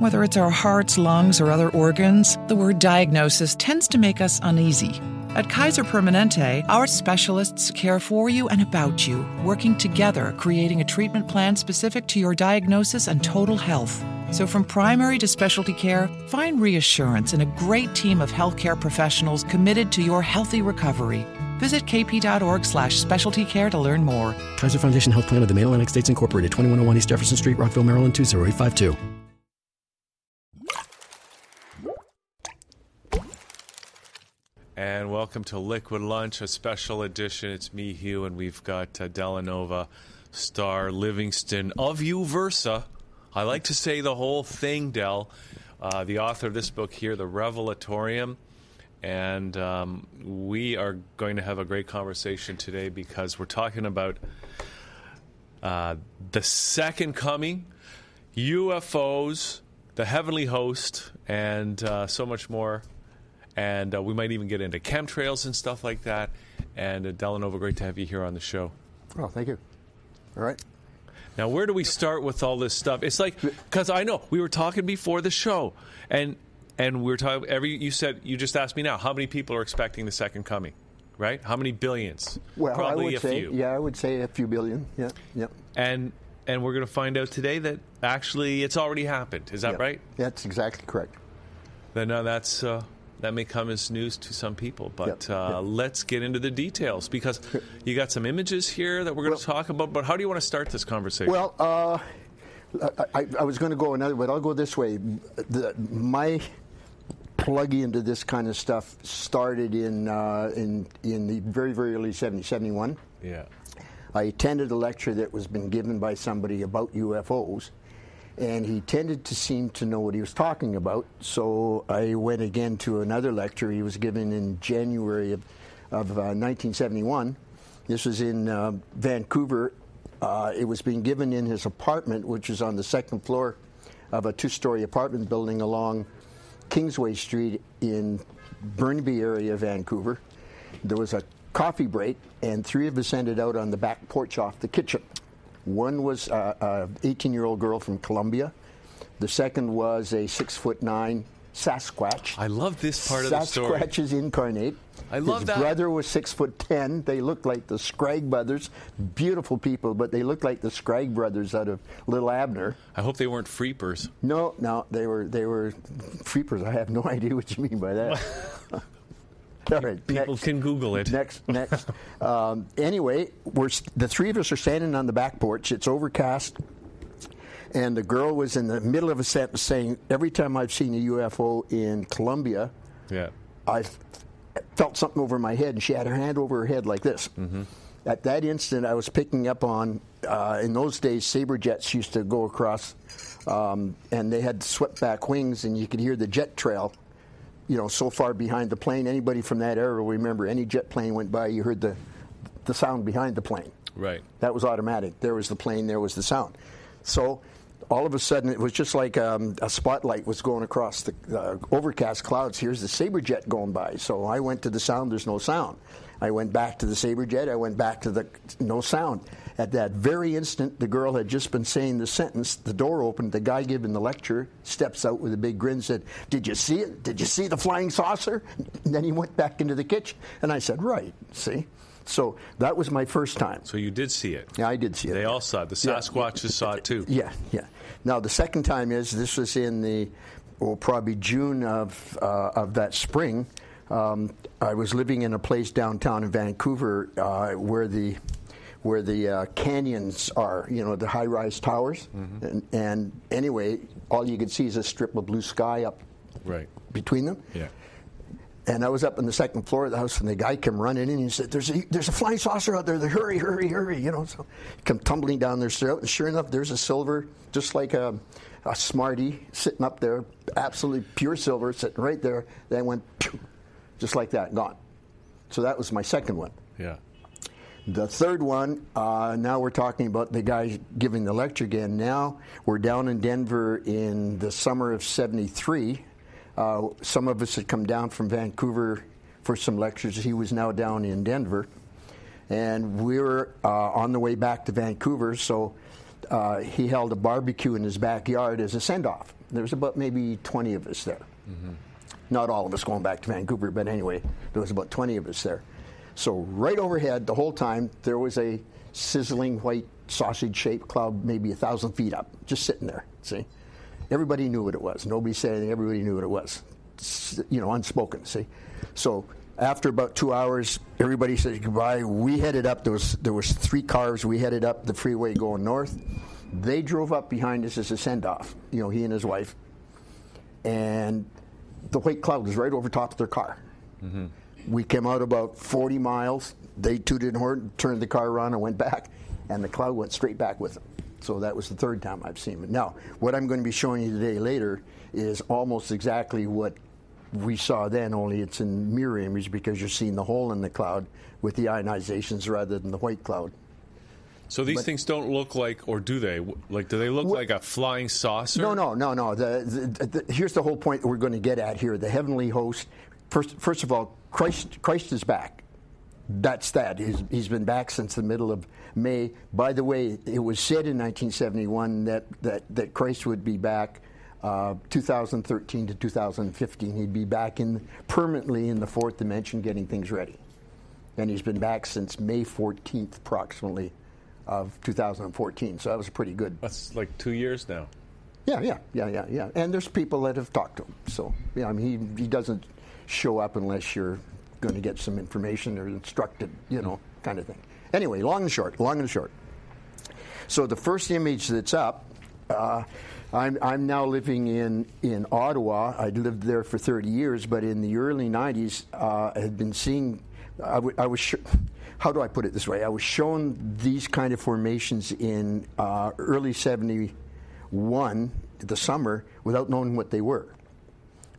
Whether it's our hearts, lungs, or other organs, the word diagnosis tends to make us uneasy. At Kaiser Permanente, our specialists care for you and about you, working together, creating a treatment plan specific to your diagnosis and total health. So, from primary to specialty care, find reassurance in a great team of healthcare professionals committed to your healthy recovery. Visit kp.org slash specialty care to learn more. Kaiser Foundation Health Plan of the Mid-Atlantic States Incorporated, 2101 East Jefferson Street, Rockville, Maryland, 20852. And welcome to Liquid Lunch, a special edition. It's me, Hugh, and we've got uh, Delanova, Star, Livingston of Uversa. I like to say the whole thing, Del. Uh, the author of this book here, The Revelatorium. And um, we are going to have a great conversation today because we're talking about uh, the second coming, UFOs, the heavenly host, and uh, so much more. And uh, we might even get into chemtrails and stuff like that. And uh, Delanova, great to have you here on the show. Oh, thank you. All right. Now, where do we start with all this stuff? It's like because I know we were talking before the show, and and we were talking. Every you said you just asked me now how many people are expecting the second coming, right? How many billions? Well, Probably I would a say, few. yeah, I would say a few billion. Yeah, yeah. And and we're going to find out today that actually it's already happened. Is that yeah. right? That's exactly correct. Then uh, that's uh, that may come as news to some people. But Yep, uh, yep. let's get into the details because you got some images here that we're going to Well- talk about. But how do you want to start this conversation? Well, uh, I, I, was going to go another, way, but I'll go this way. The, my plug into this kind of stuff started in uh, in in the very very early 70s, 71. yeah. I attended a lecture that was been given by somebody about UFOs, and he tended to seem to know what he was talking about. So I went again to another lecture he was given in January of, of uh, 1971. This was in uh, Vancouver. Uh, it was being given in his apartment, which is on the second floor of a two-story apartment building along Kingsway Street in Burnaby area, Vancouver. There was a coffee break, and three of us ended out on the back porch off the kitchen. One was uh, a 18-year-old girl from Colombia. The second was a six foot nine Sasquatch. I love this part of the story. Sasquatch is incarnate. I love His that. brother was six foot ten. They looked like the Scragg brothers. Beautiful people, but they looked like the Scragg brothers out of Little Abner. I hope they weren't freepers. No, no, they were they were freepers. I have no idea what you mean by that. All right, People next. can Google it. Next, next. um, anyway, we're the three of us are standing on the back porch. It's overcast, and the girl was in the middle of a sentence saying, "Every time I've seen a UFO in Colombia, Yeah. I felt something over my head, and she had her hand over her head like this. At that instant, I was picking up on. Uh, in those days, saber jets used to go across, um, and they had swept back wings, and you could hear the jet trail. You know, so far behind the plane. Anybody from that era will remember any jet plane went by, you heard the the sound behind the plane. Right. That was automatic. There was the plane, there was the sound. So all of a sudden, it was just like um, a spotlight was going across the uh, overcast clouds. Here's the Sabre jet going by. So I went to the sound, there's no sound. I went back to the Sabre jet, I went back to the no sound. At that very instant, the girl had just been saying the sentence. The door opened. The guy giving the lecture steps out with a big grin. Said, "Did you see it? Did you see the flying saucer?" And then he went back into the kitchen, and I said, "Right, see." So that was my first time. So you did see it. Yeah, I did see it. They all saw it. The Yeah. Sasquatches saw it too. Yeah, yeah. Now the second time is this was in the, well, probably June of uh, of that spring. Um, I was living in a place downtown in Vancouver uh, where the where the uh, canyons are, you know, the high-rise towers, and, and anyway, all you could see is a strip of blue sky up Right. between them. Yeah. And I was up on the second floor of the house, and the guy came running in. and He said, "There's a there's a flying saucer out there. They hurry, hurry, hurry!" You know. So, come tumbling down their throat, and sure enough, there's a silver, just like a, a Smartie sitting up there, absolutely pure silver, sitting right there. Then went, just like that, gone. So that was my second one. Yeah. The third one, uh, now we're talking about the guy giving the lecture again. Now we're down in Denver in the summer of 73. Uh, some of us had come down from Vancouver for some lectures. He was now down in Denver. And we were uh, on the way back to Vancouver, so uh, he held a barbecue in his backyard as a send off. There was about maybe 20 of us there. Not all of us going back to Vancouver, but anyway, there was about 20 of us there. So right overhead, the whole time, there was a sizzling white sausage-shaped cloud, maybe a thousand feet up, just sitting there. See, everybody knew what it was. Nobody said anything. Everybody knew what it was. You know, unspoken. See, so after about two hours, everybody said goodbye. We headed up. There was there was three cars. We headed up the freeway going north. They drove up behind us as a send-off. You know, he and his wife, and the white cloud was right over top of their car. Mm-hmm. We came out about 40 miles. They tooted and horn, turned the car around and went back, and the cloud went straight back with them. So that was the third time I've seen it. Now, what I'm going to be showing you today later is almost exactly what we saw then, only it's in mirror image because you're seeing the hole in the cloud with the ionizations rather than the white cloud. So these But- things don't look like, or do they? Like, do they look like a flying saucer? No, no, no, no. The, the, the, here's the whole point we're going to get at here. The heavenly host. First, first of all, Christ, Christ is back. That's that. He's, he's been back since the middle of May. By the way, it was said in 1971 that, that, that Christ would be back uh, 2013 to 2015. He'd be back in permanently in the fourth dimension, getting things ready. And he's been back since May 14th, approximately, of 2014. So that was pretty good. That's like two years now. Yeah, yeah, yeah, yeah, yeah. And there's people that have talked to him. So, yeah, I mean, he, he doesn't show up unless you're going to get some information or instructed, you know, kind of thing. Anyway, long and short, long and short. So the first image that's up, uh, I'm, I'm now living in, in Ottawa. I'd lived there for 30 years, but in the early 90s, uh, I had been seeing, I, w- I was, sh- how do I put it this way? I was shown these kind of formations in uh, early 71, the summer, without knowing what they were.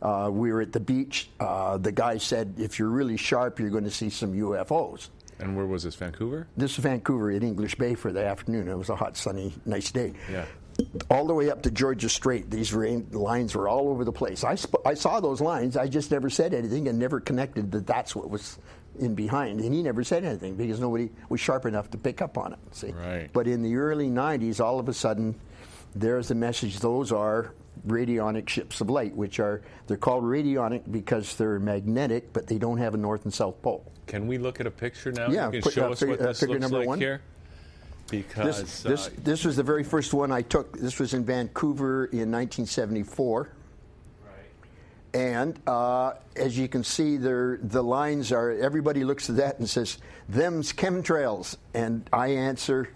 Uh, we were at the beach. Uh, the guy said, if you're really sharp, you're going to see some UFOs. And where was this? Vancouver? This is Vancouver at English Bay for the afternoon. It was a hot, sunny, nice day. Yeah. All the way up to Georgia Strait, these rain, lines were all over the place. I, sp- I saw those lines. I just never said anything and never connected that that's what was in behind. And he never said anything because nobody was sharp enough to pick up on it. See? Right. But in the early 90s, all of a sudden, there's the message. Those are radionic ships of light, which are they're called radionic because they're magnetic, but they don't have a north and south pole. Can we look at a picture now? Yeah, you can put- show uh, us figure- what uh, this figure looks number like one. here. Because This, this, uh, this was the very first one I took. This was in Vancouver in 1974. And uh, as you can see, there the lines are. Everybody looks at that and says, "Them's chemtrails," and I answer,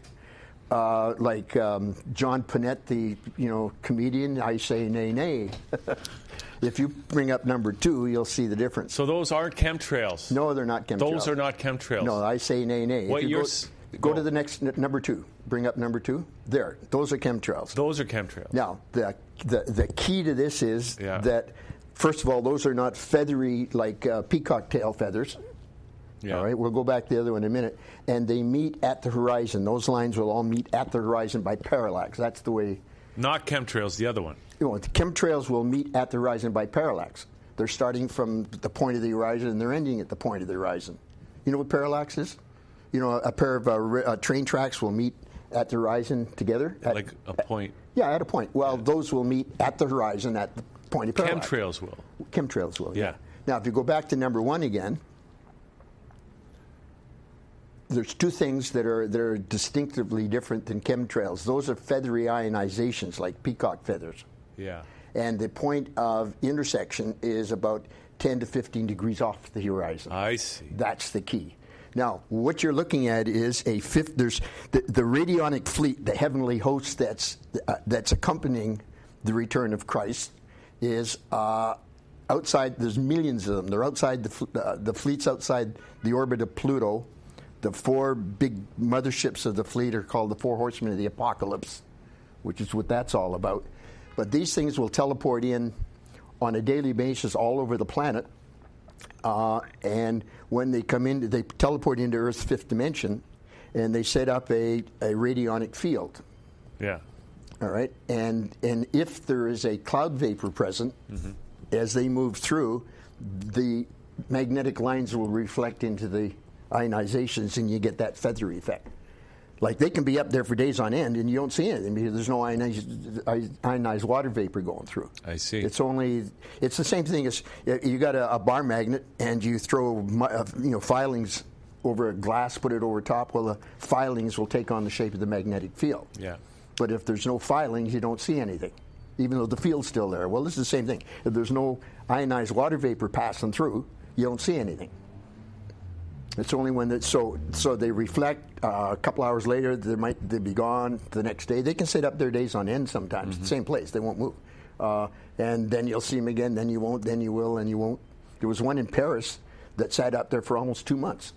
uh, like um, John Pinette, the you know comedian. I say, "Nay, nay." if you bring up number two, you'll see the difference. so those aren't chemtrails. no, they're not chemtrails. those are not chemtrails. No, I say nay, nay. If What you you're go, s- go go. to the next n- number two. Bring up number two. There, those are chemtrails. those are chemtrails. Now, the, the the key to this is Yeah. that first of all, those are not feathery like uh, peacock tail feathers. Yeah. All right, we'll go back to the other one in a minute. And they meet at the horizon. Those lines will all meet at the horizon by parallax. That's the way. Not chemtrails. The other one. You know, the chemtrails will meet at the horizon by parallax. They're starting from the point of the horizon and they're ending at the point of the horizon. You know what parallax is? You know, a pair of uh, uh, train tracks will meet at the horizon together. At- like a point. yeah, at a point. Well, those will meet at the horizon at the point of parallax. Chemtrails will. Chemtrails will. Yeah. Now, if you go back to number one again, there's two things that are that are distinctively different than chemtrails. Those are feathery ionizations, like peacock feathers, Yeah. and the point of intersection is about 10 to 15 degrees off the horizon. I see. That's the key. Now, what you're looking at is a fifth. There's the, the radionic fleet, the heavenly host that's uh, that's accompanying the return of Christ, is uh, outside. There's millions of them. They're outside the fl- uh, the fleets outside the orbit of Pluto. The four big motherships of the fleet are called the four horsemen of the apocalypse, which is what that's all about. But these things will teleport in on a daily basis all over the planet. Uh, and when they come in, they teleport into Earth's fifth dimension, and they set up a, a radionic field. Yeah. All right, and and if there is a cloud vapor present, as they move through, the magnetic lines will reflect into the ionizations, and you get that feathery effect. Like they can be up there for days on end, and you don't see anything because there's no ionized, ionized water vapor going through. I see. It's only it's the same thing as you got a, a bar magnet and you throw uh, you know filings over a glass, put it over top. Well, the filings will take on the shape of the magnetic field. Yeah. But if there's no filings, you don't see anything, even though the field's still there. Well, this is the same thing. If there's no ionized water vapor passing through, you don't see anything. It's only when that so so they reflect. Uh, a couple hours later, they might they be gone. The next day, they can sit up their days on end. Sometimes the same place, they won't move. Uh, and then you'll see them again. Then you won't. Then you will. And you won't. There was one in Paris that sat up there for almost two months.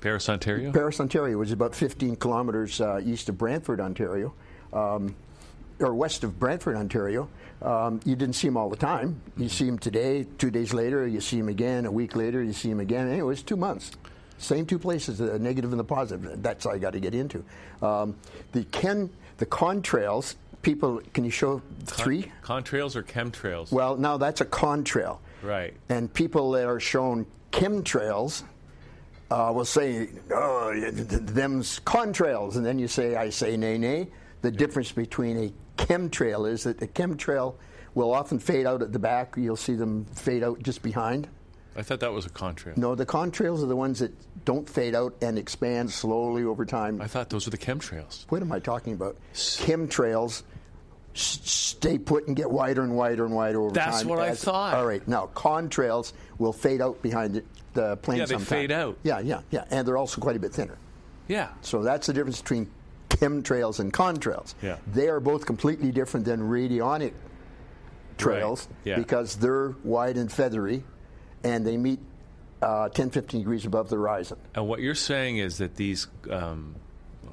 Paris, Ontario. Paris, Ontario, which is about 15 kilometers uh, east of Brantford, Ontario, um, or west of Brantford, Ontario. Um, you didn't see him all the time. You see him today, two days later, you see him again, a week later, you see him again. Anyway, it's two months. Same two places, the negative and the positive. That's all I got to get into. Um, the Ken, the contrails, people, can you show three? Contrails or chemtrails? Well, now that's a contrail. Right. And people that are shown chemtrails uh, will say, oh, th- th- them's contrails. And then you say, I say, nay, nay. The difference between a chemtrail is that the chemtrail will often fade out at the back. You'll see them fade out just behind. I thought that was a contrail. No, the contrails are the ones that don't fade out and expand slowly over time. I thought those were the chemtrails. What am I talking about? Chemtrails stay put and get wider and wider and wider over time. That's what I thought. All right, now contrails will fade out behind the, the plane Yeah, they sometime. fade out. Yeah, yeah, yeah, and they're also quite a bit thinner. Yeah. So that's the difference between chemtrails and contrails. Yeah. They are both completely different than radionic trails yeah. because they're wide and feathery, and they meet uh, 10, 15 degrees above the horizon. And what you're saying is that these, um, uh,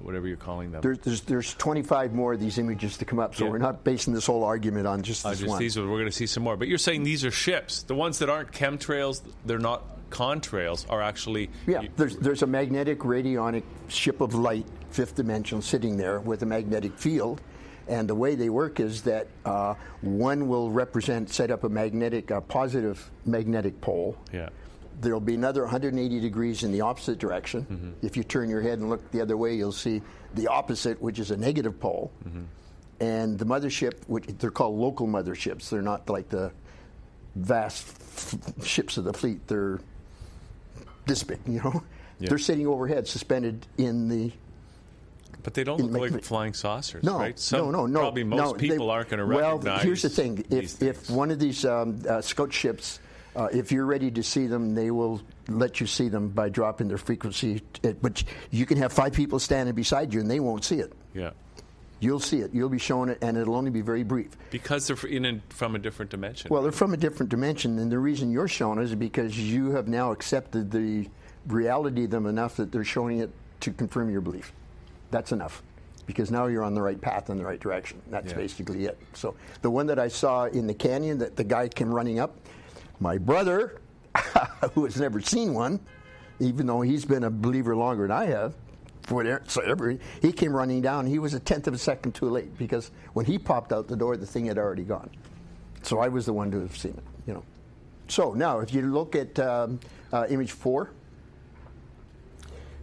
whatever you're calling them, There's, there's, there's 25 more of these images to come up, so Yeah. we're not basing this whole argument on just uh, this just one. these are, we're going to see some more. But you're saying these are ships. The ones that aren't chemtrails, they're not contrails, are actually. Yeah, there's there's a magnetic radionic ship of light, fifth dimension, sitting there with a magnetic field, and the way they work is that uh, one will represent set up a magnetic, a positive magnetic pole. Yeah. There'll be another 180 degrees in the opposite direction. If you turn your head and look the other way, you'll see the opposite, which is a negative pole. And the mothership, which they're called local motherships, they're not like the vast f- ships of the fleet. They're this big, you know. Yeah. They're sitting overhead, suspended in the. But they don't look like flying saucers, No, right? Some- no, no, no. Probably most no, they- people aren't going to recognize. well, here's the thing: if if one of these um, uh, scout ships, uh, if you're ready to see them, they will let you see them by dropping their frequency. uh, But you can have five people standing beside you, and they won't see it. yeah, You'll see it. You'll be shown it, and it'll only be very brief. because they're in a, from a different dimension. Well, they're from a different dimension, and the reason you're shown is because you have now accepted the reality of them enough that they're showing it to confirm your belief. That's enough, because now you're on the right path in the right direction. That's Yeah. basically it. So the one that I saw in the canyon, that the guy came running up, my brother, who has never seen one, even though he's been a believer longer than I have. Whatever, so every, he came running down. He was a tenth of a second too late because when he popped out the door, the thing had already gone. So I was the one to have seen it, you know. So now, if you look at um, uh, image four,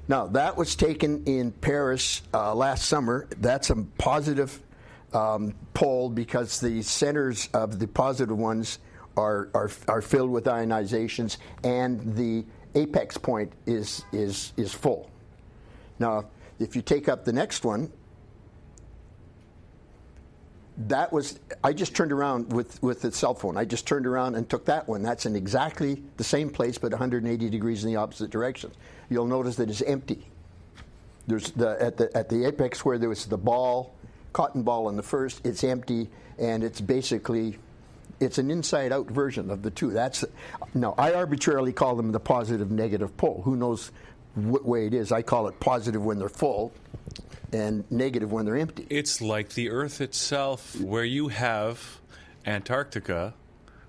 now that was taken in Paris uh, last summer. That's a positive um, pole because the centers of the positive ones are, are are filled with ionizations, and the apex point is is is full. Now, if you take up the next one, that was I just turned around with with the cell phone. I just turned around and took that one. That's in exactly the same place, but 180 degrees in the opposite direction. You'll notice that it's empty. There's the at the at the apex where there was the ball, cotton ball in the first. It's empty, and it's basically. It's an inside-out version of the two. That's no. I arbitrarily call them the positive-negative pole. Who knows what way it is? I call it positive when they're full, and negative when they're empty. It's like the Earth itself, where you have Antarctica,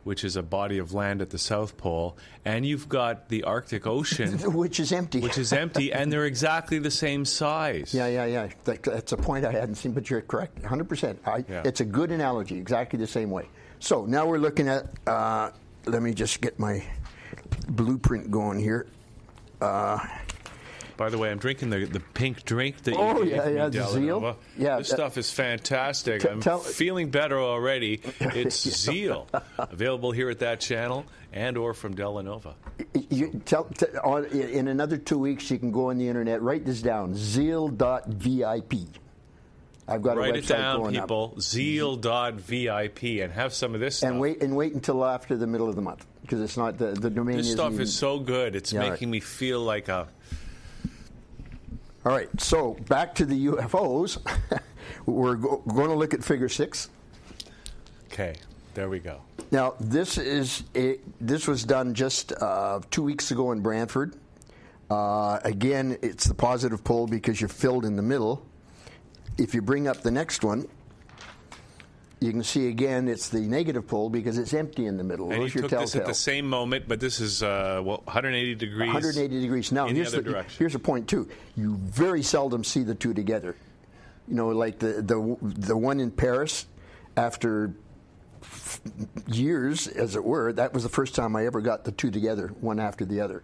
which is a body of land at the South Pole, and you've got the Arctic Ocean, which is empty. which is empty, and they're exactly the same size. yeah, yeah, yeah. That, that's a point I hadn't seen, but you're correct, 100%. Yeah. It's a good analogy, exactly the same way. So now we're looking at. Uh, let me just get my blueprint going here. Uh, By the way, I'm drinking the, the pink drink that Oh, you yeah, yeah, the Zeal. Yeah, this that- stuff is fantastic. T- I'm tell- feeling better already. It's Zeal, available here at that channel and or from Delanova. You tell, t- on, in another two weeks, you can go on the internet. Write this down: zeal.vip. I've got Write a it website down, going people. Zeal.vip and have some of this stuff. And wait and wait until after the middle of the month because it's not the the domain. this stuff is so good. It's Yeah, right. making me feel like a. All right, so back to the UFOs. We're go- going to look at Figure Six. Okay, there we go. Now, this is a, this was done just uh, two weeks ago in Brantford. Uh, again, it's the positive pole because you're filled in the middle. If you bring up the next one, you can see again it's the negative pole because it's empty in the middle. And you are your took this at telltale. the same moment, but this is uh, well, 180 degrees. 180 degrees. Now, here's other the, direction. here's a point too. You very seldom see the two together. You know, like the the the one in Paris, after f- years, as it were, that was the first time I ever got the two together, one after the other,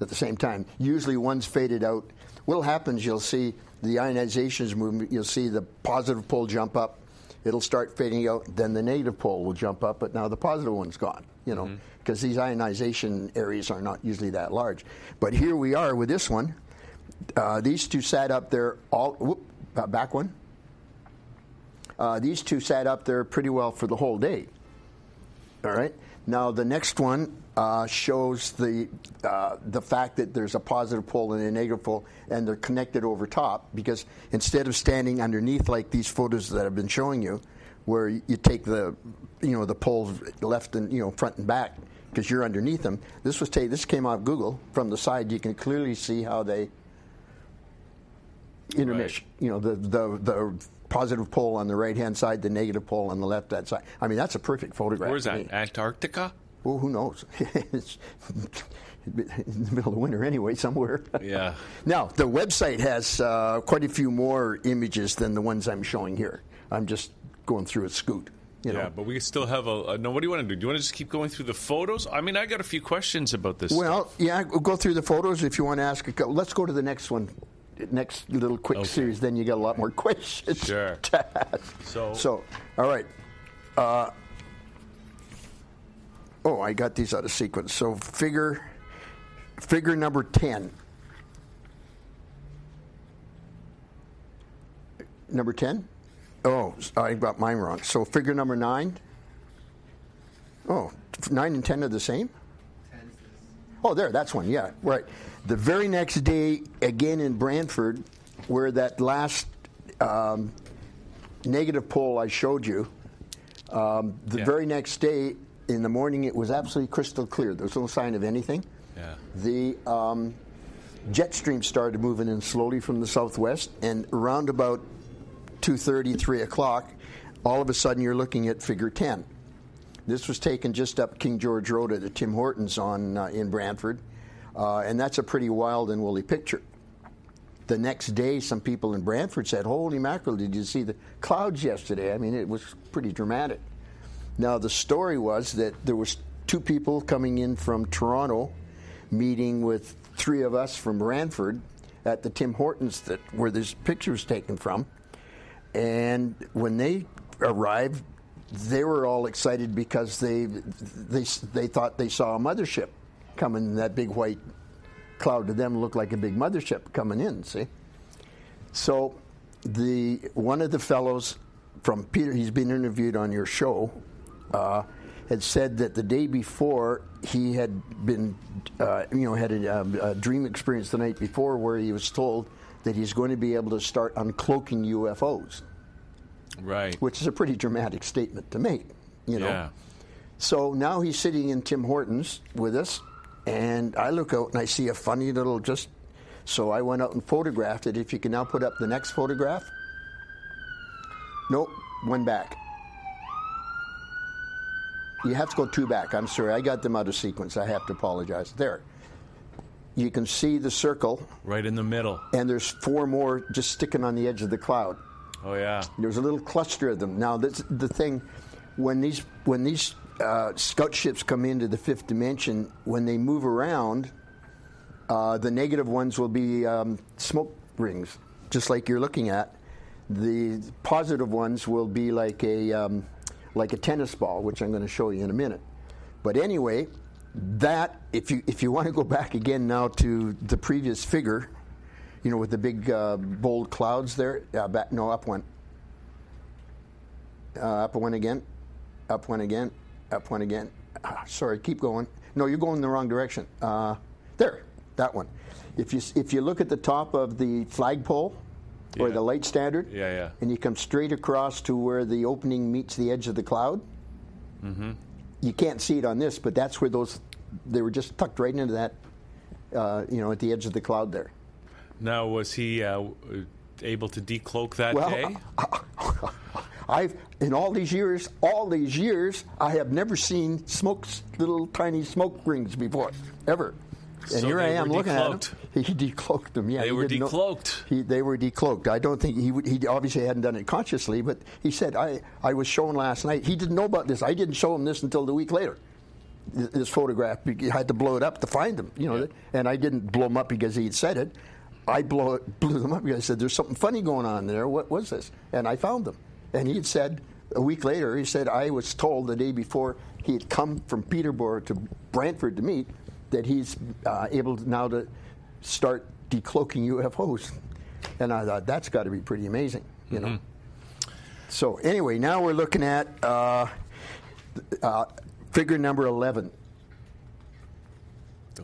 at the same time. Usually, one's faded out. What happens? you'll see the ionizations movement. You'll see the positive pole jump up. It'll start fading out. Then the negative pole will jump up, but now the positive one's gone. You know, because these ionization areas are not usually that large. But here we are with this one. Uh, these two sat up there all. Whoop, uh, back one. Uh, these two sat up there pretty well for the whole day. All right. Now the next one uh, shows the uh, the fact that there's a positive pole and a negative pole, and they're connected over top. Because instead of standing underneath like these photos that I've been showing you, where you take the you know the poles left and you know front and back because you're underneath them. This was ta- this came off Google from the side. You can clearly see how they intermish. You know the the the positive pole on the right hand side, the negative pole on the left hand side. I mean that's a perfect photograph. Where's that? Antarctica? Well, who knows? it's in the middle of winter anyway, somewhere. Yeah. Now, the website has uh, quite a few more images than the ones I'm showing here. I'm just going through a scoot. You know. Yeah, but we still have a, a. No, what do you want to do? Do you want to just keep going through the photos? I mean, I got a few questions about this. Well, yeah, we'll go through the photos if you want to ask. A, couple. let's go to the next one, next little quick Okay. series. Then you got a lot more questions. Sure. to ask. So- so all right. Uh, oh, I got these out of sequence. So figure, figure number ten. Number ten. Oh, I got mine wrong. So figure number nine. Oh, nine and ten are the same. Oh, there, that's one. Yeah, right. The very next day, again in Brantford, where that last um, negative pole I showed you, um, the Yeah. very next day in the morning, it was absolutely crystal clear. There was no sign of anything. Yeah. The um, jet stream started moving in slowly from the southwest, and around about 2.30, 3 o'clock, all of a sudden you're looking at figure 10. This was taken just up King George Road at the Tim Hortons on uh, in Brantford, uh, and that's a pretty wild and woolly picture. The next day, some people in Brantford said, "Holy mackerel! Did you see the clouds yesterday? I mean, it was pretty dramatic." Now, the story was that there was two people coming in from Toronto, meeting with three of us from Brantford at the Tim Hortons that where this picture was taken from. And when they arrived, they were all excited because they they they thought they saw a mothership coming. in That big white cloud to them looked like a big mothership coming in. See, so the one of the fellows from Peter, he's been interviewed on your show, uh, had said that the day before he had been, uh, you know, had a, um, a dream experience the night before where he was told that he's going to be able to start uncloaking UFOs, Right. which is a pretty dramatic statement to make, you know. Yeah. So now he's sitting in Tim Hortons with us, and I look out and I see a funny little just. So I went out and photographed it. If you can now put up the next photograph. Nope, one back. You have to go two back. I'm sorry, I got them out of sequence. I have to apologize. There. You can see the circle, Right in the middle. and there's four more just sticking on the edge of the cloud. Oh yeah. There's a little cluster of them. Now, this, the thing, when these when these uh, scout ships come into the fifth dimension, when they move around, Uh, the negative ones will be um, smoke rings, just like you're looking at. The positive ones will be like a um, like a tennis ball, which I'm going to show you in a minute. But anyway, that if you if you want to go back again now to the previous figure, you know, with the big uh, bold clouds there. Uh, back, no, up one. Uh, up one again. Up one again. Up one again. Ah, sorry, keep going. No, you're going in the wrong direction. Uh, there, that one. If you if you look at the top of the flagpole or the light standard, Yeah, yeah. and you come straight across to where the opening meets the edge of the cloud. Mm-hmm. You can't see it on this, but that's where those they were just tucked right into that. Uh, you know, at the edge of the cloud there. Now, was he uh, able to decloak that Well, day? I've in all these years, all these years, I have never seen smokes, little tiny smoke rings before, ever. And So here I am looking decloaked. at him. He decloaked them. Yeah, They were didn't know- decloaked. he, they were decloaked. I don't think he would, he obviously hadn't done it consciously, but he said I I was shown last night. He didn't know about this. I didn't show him this until the week later. Th- This photograph, you had to blow it up to find them, you know. Yeah. And I didn't blow them up because he had said it. I blow it, blew them up because I said, "There's something funny going on there. What was this?" And I found them. And he had said a week later, he said, "I was told the day before he had come from Peterborough to Brantford to meet that he's uh, able to, now to start decloaking UFOs." And I thought that's got to be pretty amazing, you know. So anyway, now we're looking at uh, uh, figure number eleven.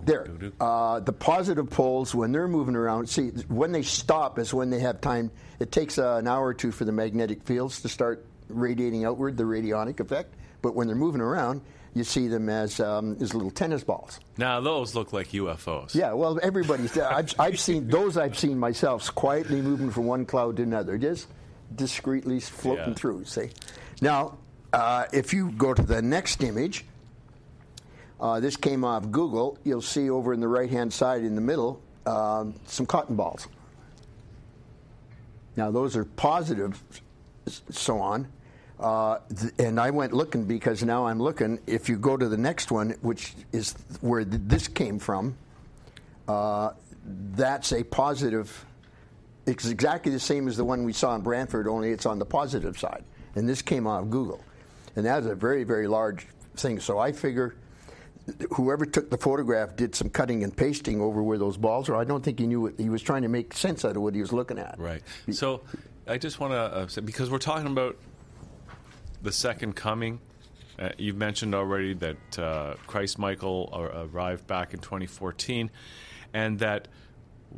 There. Uh, the positive poles, when they're moving around, see, when they stop is when they have time. It takes uh, an hour or two for the magnetic fields to start radiating outward, the radionic effect. But when they're moving around, you see them as, um, as little tennis balls. Now, those look like UFOs. Yeah, well, everybody's. I've, I've seen those. I've seen myself quietly moving from one cloud to another, just discreetly floating Yeah. through. See, now uh, if you go to the next image, uh, this came off Google. You'll see over in the right-hand side in the middle um, some cotton balls. Now those are positive, so on. Uh, th- and I went looking because now I'm looking. If you go to the next one, which is where th- this came from, uh, that's a positive. It's exactly the same as the one we saw in Brantford, only it's on the positive side. And this came out of Google. And that's a very, very large thing. So I figure whoever took the photograph did some cutting and pasting over where those balls are. I don't think he knew what he was trying to make sense out of what he was looking at. Right. So I just want to uh, say because we're talking about the second coming. Uh, you've mentioned already that uh, Christ Michael ar- arrived back in 2014, and that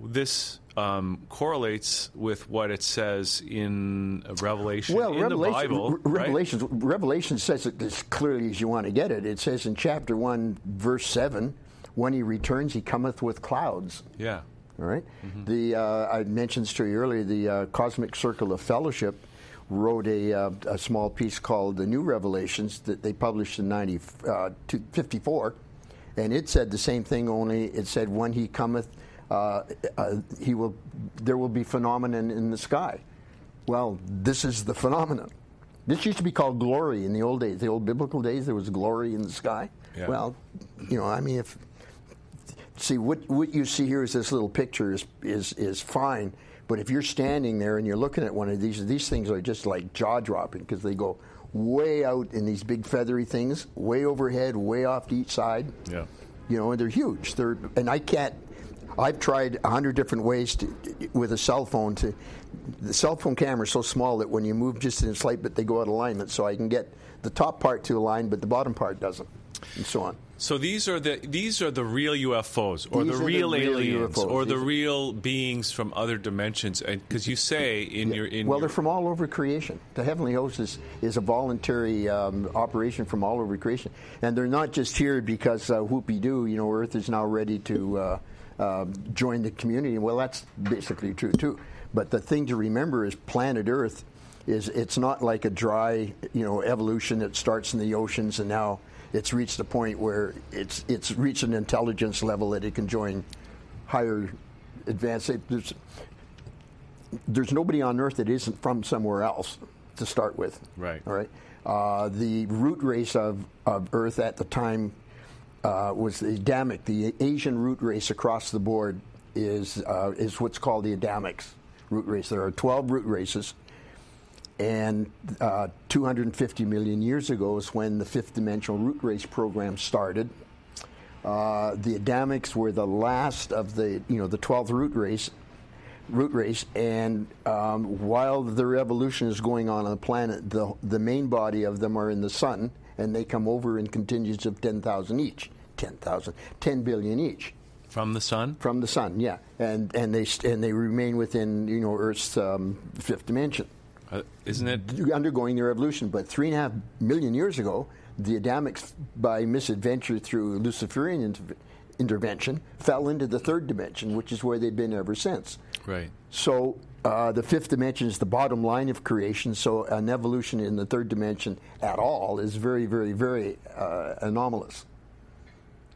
this um, correlates with what it says in Revelation Well, in Revelation, the Bible. Re- right? Revelation says it as clearly as you want to get it. It says in chapter 1, verse 7, when he returns, he cometh with clouds. Yeah. All right? The uh, I mentioned to you earlier the uh, Cosmic Circle of Fellowship wrote a, uh, a small piece called "The New Revelations" that they published in 90, uh, two- 54, and it said the same thing. Only it said, "When he cometh, uh, uh, he will there will be phenomenon in the sky." Well, this is the phenomenon. This used to be called glory in the old days, the old biblical days. There was glory in the sky. Yeah. Well, you know, I mean, if see what what you see here is this little picture is is is fine, but if you're standing there and you're looking at one of these, these things are just like jaw dropping because they go way out in these big feathery things, way overhead, way off to each side. Yeah. You know, and they're huge. They're and I can't. I've tried a hundred different ways to, with a cell phone to. The cell phone camera is so small that when you move just in a slight bit, they go out of alignment. So I can get the top part to align, but the bottom part doesn't, and so on. So these are the these are the real UFOs, or the are the real real aliens, UFOs. or the These are- real beings from other dimensions. And because you say in your in well, your, they're from all over creation. The heavenly host is, is a voluntary um, operation from all over creation, and they're not just here because uh, whoopee doo. You know, Earth is now ready to uh, uh, join the community. Well, that's basically true too. But the thing to remember is planet Earth is it's not like a dry you know evolution that starts in the oceans and now it's reached a point where it's it's reached an intelligence level that it can join higher advanced. There's, there's nobody on Earth that isn't from somewhere else to start with. Right. All right. Uh, the root race of, of Earth at the time uh, was the Adamic. The Asian root race across the board is uh, is what's called the Adamics root race. There are 12 root races, and uh, 250 million years ago is when the fifth dimensional root race program started. Uh, the Adamics were the last of the you know the 12th root race root race, and um, while the revolution is going on on the planet, the the main body of them are in the sun, and they come over in contingents of 10,000 each, 10,000, 10 billion each From the sun? from the sun, yeah, and and they and they remain within you know Earth's um, fifth dimension, Uh, isn't it? undergoing their evolution. But three and a half million years ago, the Adamics, by misadventure through Luciferian inter- intervention, fell into the third dimension, which is where they've been ever since. Right. So uh, the fifth dimension is the bottom line of creation. So an evolution in the third dimension at all is very, very, very uh, anomalous,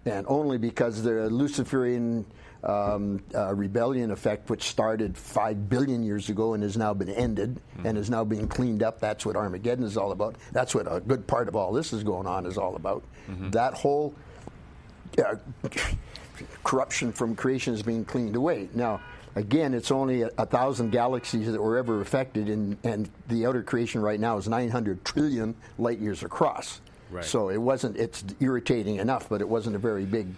and only because the Luciferian um, uh, rebellion effect, which started five billion years ago and has now been ended and is now being cleaned up. That's what Armageddon is all about. That's what a good part of all this is going on is all about. That whole uh, corruption from creation is being cleaned away. Now, again, it's only a, a thousand galaxies that were ever affected, and, and the outer creation right now is 900 trillion light years across. Right. So it wasn't. It's irritating enough, but it wasn't a very big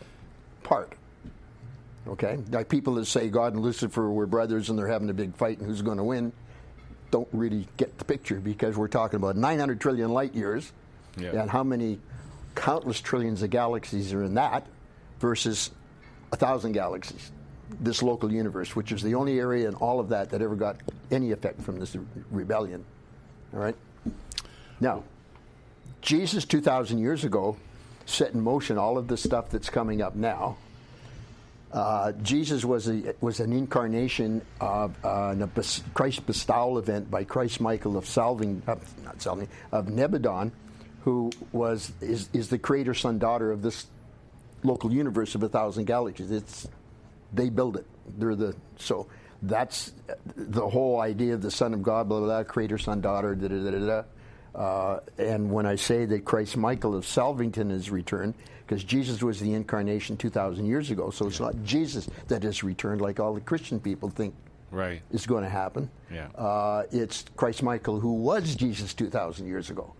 part. Okay, like people that say God and Lucifer were brothers and they're having a big fight and who's going to win, don't really get the picture because we're talking about 900 trillion light years, Yeah. and how many countless trillions of galaxies are in that versus a thousand galaxies. This local universe, which is the only area in all of that that ever got any effect from this rebellion. All right. Now, Jesus 2,000 years ago set in motion all of the stuff that's coming up now. Uh, Jesus was a, was an incarnation of uh, a Christ bestowal event by Christ Michael of Salving, uh, not Salving, of Nebadon, who was is, is the creator son daughter of this local universe of a thousand galaxies. It's they build it. They're the so that's the whole idea of the Son of God, blah blah, blah creator, son, daughter, da da da da. Uh, and when I say that Christ Michael of Salvington has returned, because Jesus was the incarnation 2,000 years ago, so it's not Jesus that has returned like all the Christian people think Right. is going to happen. Yeah. Uh, it's Christ Michael who was Jesus 2,000 years ago,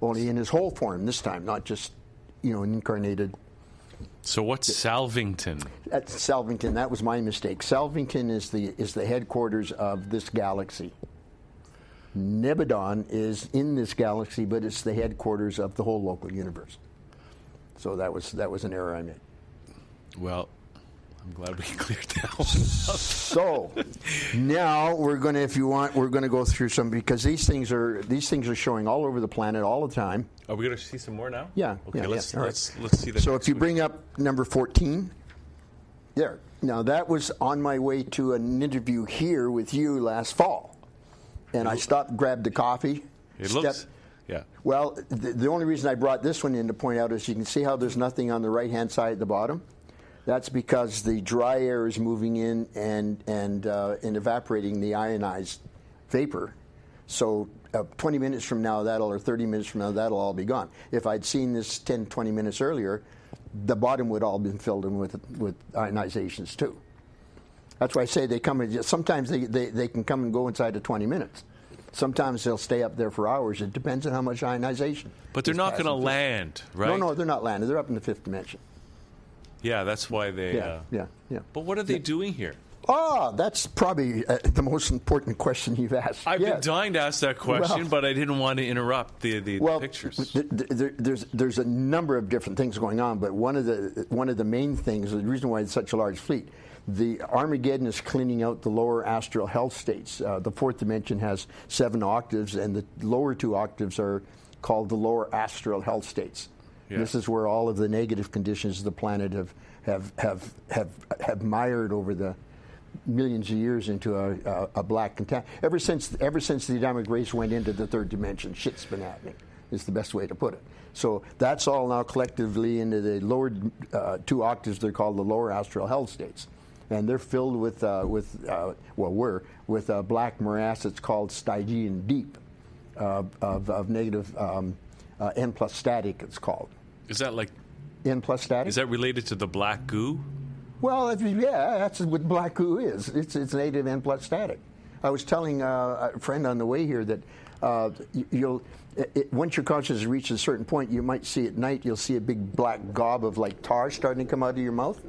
only in his whole form this time, not just, you know, an incarnated So what's Salvington? at Salvington. That was my mistake. Salvington is the is the headquarters of this galaxy. Nebadon is in this galaxy, but it's the headquarters of the whole local universe. So that was that was an error I made. Well, I'm glad we cleared that one. So now we're going to, if you want, we're going to go through some because these things are these things are showing all over the planet all the time. Are we going to see some more now? Yeah. Okay. yeah, let's yeah. All right. let's let's see the. So if you one. bring up number 14, there. Now that was on my way to an interview here with you last fall, and I stopped, grabbed the coffee. it stepped- looks. Yeah. Well, the, the only reason I brought this one in to point out is you can see how there's nothing on the right hand side at the bottom. That's because the dry air is moving in and and uh, and evaporating the ionized vapor. So uh, 20 minutes from now, that'll or 30 minutes from now, that'll all be gone. If I'd seen this 10, 20 minutes earlier, the bottom would all been filled in with with ionizations too. That's why I say they come. in- Sometimes they, they, they can come and go inside of 20 minutes. Sometimes they'll stay up there for hours. It depends on how much ionization. But they're not going to land, right? No, no, they're not landed. They're up in the fifth dimension. Yeah, that's why they. Yeah, uh, yeah, yeah. But what are they doing here? Ah, that's probably uh, the most important question you've asked. I've Yeah. been dying to ask that question, Well- but I didn't want to interrupt the the well, pictures. th- th- there, there's there's a number of different things going on, but one of the one of the main things, the reason why it's such a large fleet, the Armageddon is cleaning out the lower astral health states. Uh, the fourth dimension has seven octaves, and the lower two octaves are called the lower astral health states. Yeah. This is where all of the negative conditions of the planet have have have have, have mired over the millions of years into a, a, a black content. Ever since ever since the Adamic race went into the third dimension, shit's been happening. Is the best way to put it. So that's all now collectively into the lower uh, two octaves. They're called the lower astral health states, and they're filled with uh, with uh, well, were with a black morass. It's called Stygian deep uh, of, of negative um, uh, n plus static. It's called. Is that like N plus static. Is that related to the black goo? Well, yeah, that's what black goo is. It's it's native N plus static. I was telling uh, a friend on the way here that uh, you- you'll it, once your consciousness reaches a certain point, you might see at night you'll see a big black gob of like tar starting to come out of your mouth,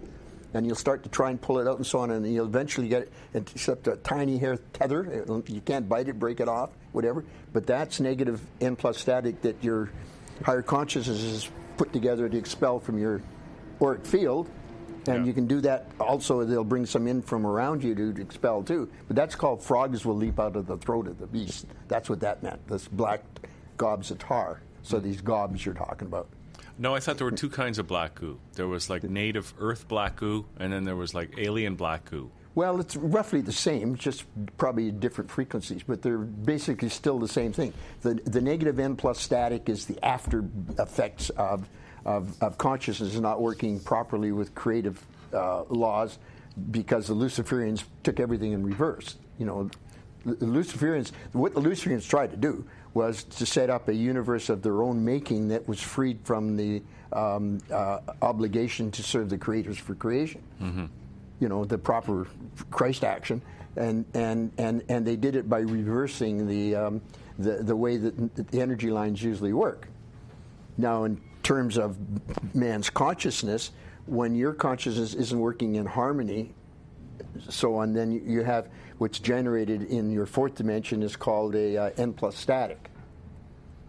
and you'll start to try and pull it out and so on, and you'll eventually get it, except a tiny hair tether. You can't bite it, break it off, whatever. But that's negative N plus static that your higher consciousness is put together to expel from your auric field. And Yeah. you can do that also, they'll bring some in from around you to expel too. But that's called frogs will leap out of the throat of the beast. That's what that meant, this black gobs of tar. So hmm. these gobs you're talking about. No, I thought there were two kinds of black goo. There was like native Earth black goo, and then there was like alien black goo. Well, it's roughly the same, just probably different frequencies, but they're basically still the same thing. The, the negative N plus static is the after effects of, of, of consciousness not working properly with creative uh, laws because the Luciferians took everything in reverse. You know, the the Luciferians, what the Luciferians tried to do was to set up a universe of their own making that was freed from the um, uh, obligation to serve the creators for creation. You know, the proper Christ action, and and and and they did it by reversing the um, the the way that the energy lines usually work. Now, in terms of man's consciousness, when your consciousness isn't working in harmony, so on, then you have what's generated in your fourth dimension is called a uh, n plus static.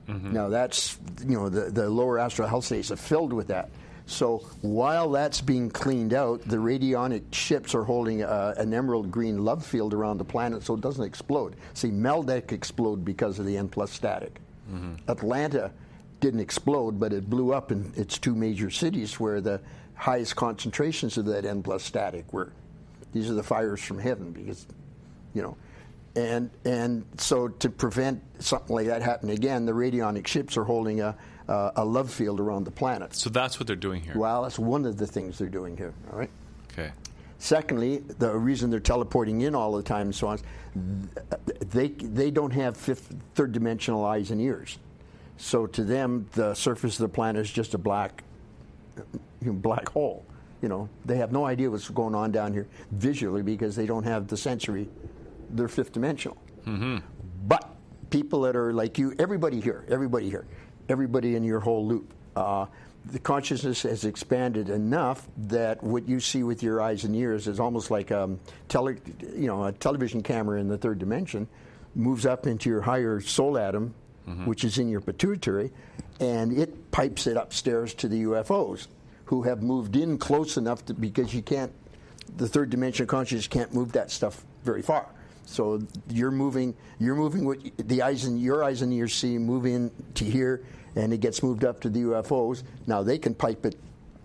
Now that's you know the the lower astral health states are filled with that. So while that's being cleaned out, the radionic ships are holding uh, an emerald green love field around the planet, so it doesn't explode. See, Maldek exploded because of the N plus static. Atlantis didn't explode, but it blew up in its two major cities where the highest concentrations of that N plus static were. These are the fires from heaven because, you know, and and so to prevent something like that happening again, the radionic ships are holding a uh, a love field around the planet. So that's what they're doing here. Well, that's one of the things they're doing here. All right. Okay. Secondly, the reason they're teleporting in all the time and so on, they they don't have fifth, third dimensional eyes and ears, so to them the surface of the planet is just a black, black hole. You know, they have no idea what's going on down here visually because they don't have the sensory. They're fifth dimensional. But people that are like you, everybody here, everybody here, everybody in your whole loop, uh, the consciousness has expanded enough that what you see with your eyes and ears is almost like um, tele, you know, a television camera in the third dimension moves up into your higher soul atom, which is in your pituitary, and it pipes it upstairs to the UFOs who have moved in close enough to, because you can't the third dimension consciousness can't move that stuff very far. So you're moving, you're moving what the eyes and your eyes and ears see move in to here, and it gets moved up to the UFOs. Now they can pipe it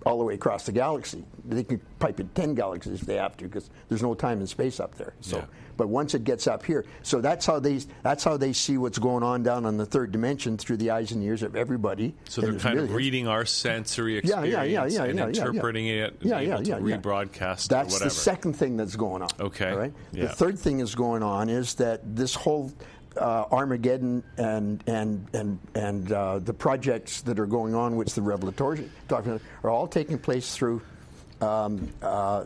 all the way across the galaxy. They can pipe it ten galaxies if they have to, because there's no time and space up there. So, Yeah. but once it gets up here, so that's how they that's how they see what's going on down on the third dimension through the eyes and ears of everybody. So And they're kind of reading our sensory Yeah, experience yeah, yeah, yeah, and yeah, yeah, yeah. interpreting it, Yeah, and yeah, able yeah, to yeah. rebroadcast That's the second thing that's going on. Okay, All right. yeah. The third thing that's going on is that this whole uh, Armageddon and and and and uh, the projects that are going on, which the revelatory about, are all taking place through. Um, uh,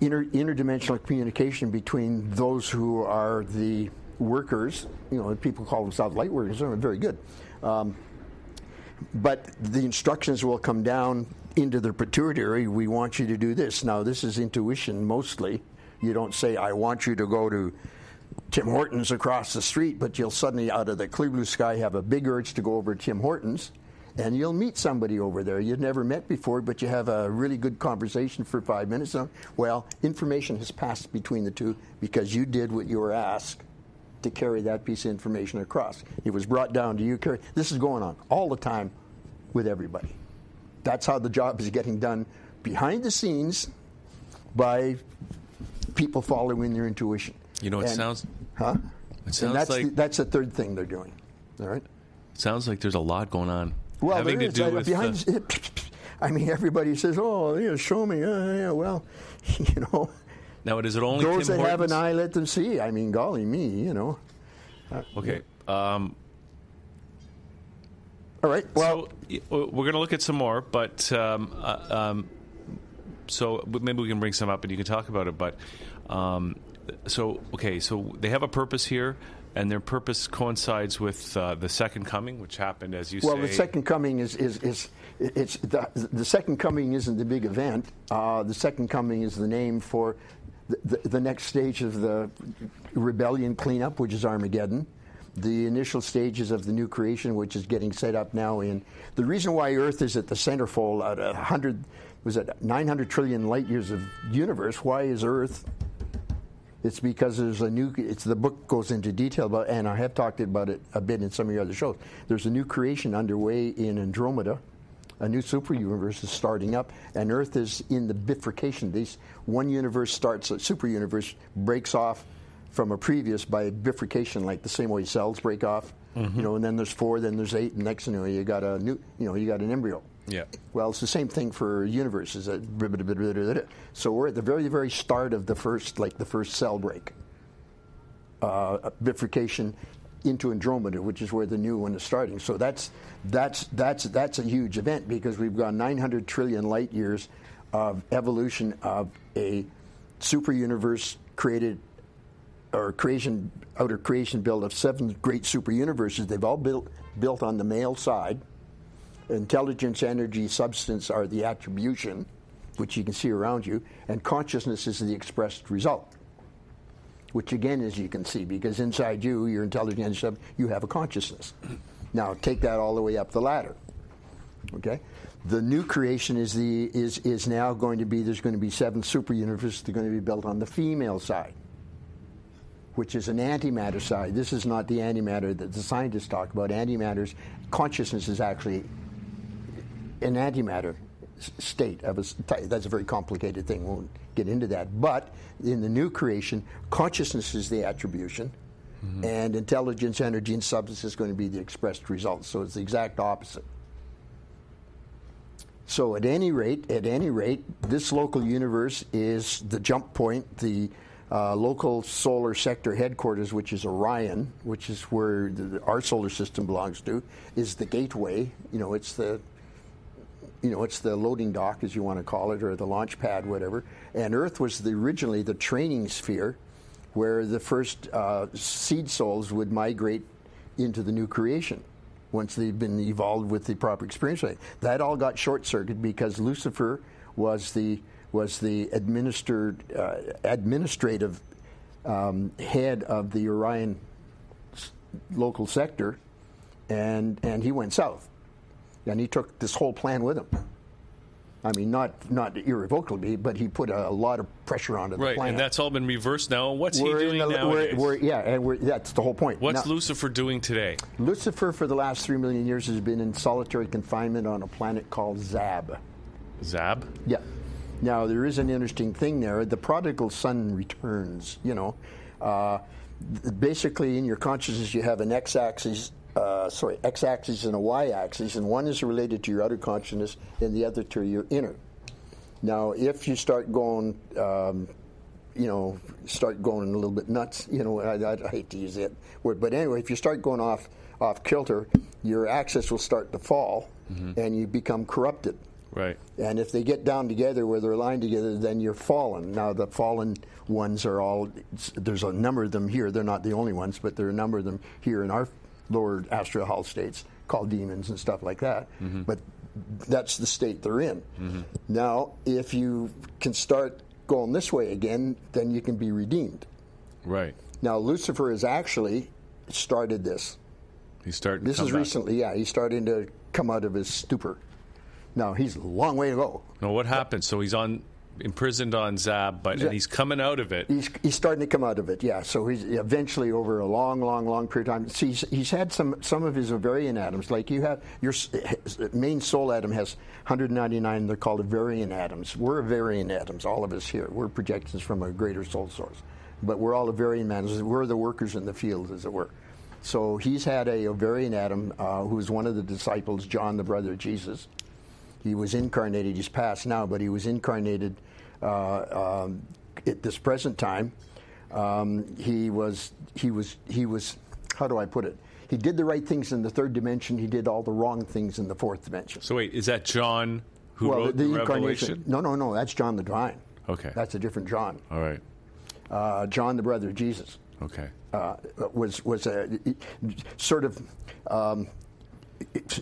Inter, interdimensional communication between those who are the workers, you know, people call themselves light workers, they're very good. Um, but the instructions will come down into the pituitary. We want you to do this. Now, this is intuition mostly. You don't say, I want you to go to Tim Hortons across the street, but you'll suddenly, out of the clear blue sky, have a big urge to go over to Tim Hortons. And you'll meet somebody over there you've never met before, but you have a really good conversation for five minutes. Well, information has passed between the two because you did what you were asked to carry that piece of information across. It was brought down to you. Carry. This is going on all the time with everybody. That's how the job is getting done behind the scenes by people following their intuition. You know, it And- sounds Huh? it and sounds that's like the, that's the third thing they're doing. All right. sounds like there's a lot going on Well, having there to is. do Uh, with behind. the- I mean, everybody says, "Oh, yeah, show me." Uh, yeah, well, you know, now. Is it only those Tim that have an eye, let them see. I mean, golly me, you know. Okay. Um, All right. Well, so we're going to look at some more, but um, uh, um, so maybe we can bring some up and you can talk about it. But um, so okay, so they have a purpose here, and their purpose coincides with uh, the second coming, which happened, as you well, say. Well, the second coming is is, is it's the, the second coming isn't the big event. Uh, the second coming is the name for the, the, the next stage of the rebellion cleanup, which is Armageddon. The initial stages of the new creation, which is getting set up now in the reason why Earth is at the centerfold at a hundred was it 900 trillion light years of universe. Why is Earth it's because there's a new. It's the book goes into detail about, and I have talked about it a bit in some of your other shows. There's a new creation underway in Andromeda. A new super universe is starting up, and Earth is in the bifurcation. These one universe starts, a super universe breaks off from a previous by bifurcation, like the same way cells break off. You mm-hmm. know, and then there's four, then there's eight, and next thing you know, you got a new. You know, you got an embryo. Yeah. Well, it's the same thing for universes. uh, So we're at the very, very start of the first, like the first cell break, uh, bifurcation into Andromeda, which is where the new one is starting. So that's that's that's that's a huge event because we've got 900 trillion light years of evolution of a super universe created or creation outer creation built of seven great super universes. They've all built built on the male side intelligence, energy, substance are the attribution, which you can see around you, and consciousness is the expressed result. Which again, as you can see, because inside you, your intelligence, energy, you have a consciousness. Now take that all the way up the ladder. Okay, the new creation is the is is now going to be. There's going to be seven super universes. that are going to be built on the female side, which is an antimatter side. This is not the antimatter that the scientists talk about. Antimatter's consciousness is actually an antimatter state of a that's a very complicated thing. We won't get into that. But in the new creation, consciousness is the attribution, and intelligence, energy, and substance is going to be the expressed result. So it's the exact opposite. So at any rate, at any rate, this local universe is the jump point, the uh, local solar sector headquarters, which is Orion, which is where the, our solar system belongs to, is the gateway. You know, it's the you know, it's the loading dock, as you want to call it, or the launch pad, whatever. And Earth was the, originally the training sphere where the first uh, seed souls would migrate into the new creation once they've been evolved with the proper experience. That all got short circuited because Lucifer was the was the administered uh, administrative um, head of the Orion local sector, and and he went south and he took this whole plan with him. I mean, not not irrevocably, but he put a, a lot of pressure onto the right, plan. and that's all been reversed now. What's we're he doing the, nowadays? we're, we're, yeah, and we're, that's the whole point. What's Now, Lucifer doing today? Lucifer for the last three million years has been in solitary confinement on a planet called Zab. Zab? Yeah. Now there is an interesting thing there. The prodigal son returns. You know, uh, basically in your consciousness you have an x-axis, uh, sorry, x-axis and a y-axis, and one is related to your outer consciousness, and the other to your inner. Now, if you start going, um, you know, start going a little bit nuts, you know, I, I, hate to use that word, but anyway, if you start going off off kilter, your axis will start to fall, and you become corrupted. Right. And if they get down together where they're aligned together, then you're fallen. Now, the fallen ones are all, there's a number of them here. They're not the only ones, but there are a number of them here in our lower astral hall states called demons and stuff like that. Mm-hmm. But that's the state they're in. Mm-hmm. Now, if you can start going this way again, then you can be redeemed. Right. Now, Lucifer has actually started this. He's starting. to This come is recently, yeah. He's starting to come out of his stupor. Now, he's a long way to go. Now, what happened? So he's on imprisoned on Zab, but and he's coming out of it. He's, he's starting to come out of it, yeah. So he's eventually over a long, long, long period of time. See, he's, he's had some some of his ovarian atoms. Like you have your main soul atom has 199. They're called ovarian atoms. We're ovarian atoms, all of us here. We're projections from a greater soul source, but we're all ovarian atoms. We're the workers in the field, as it were. So he's had a ovarian atom uh, who was one of the disciples, John, the brother of Jesus. He was incarnated. He's passed now, but he was incarnated uh, um, at this present time. Um, he was he was he was how do I put it? He did the right things in the third dimension. He did all the wrong things in the fourth dimension. So wait, is that John who well, wrote the, the, incarnation. Revelation? No, no, no. That's John the Divine. Okay. That's a different John. All right. Uh, John, the brother of Jesus. Okay. uh, was was a sort of um,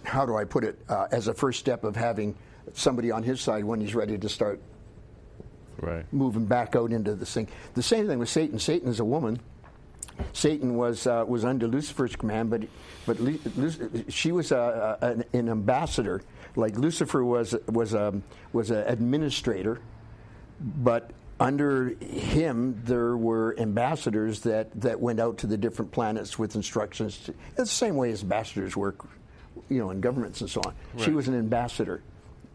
how do I put it uh, as a first step of having somebody on his side when he's ready to start Right. moving back out into the thing. The same thing with Satan. Satan is a woman. Satan was uh, was under Lucifer's command, but but Lu- she was a, a, an, an ambassador. Like Lucifer was was a was an administrator, but under him there were ambassadors that, that went out to the different planets with instructions. To, it's the same way as ambassadors work, you know, in governments and so on. She was an ambassador,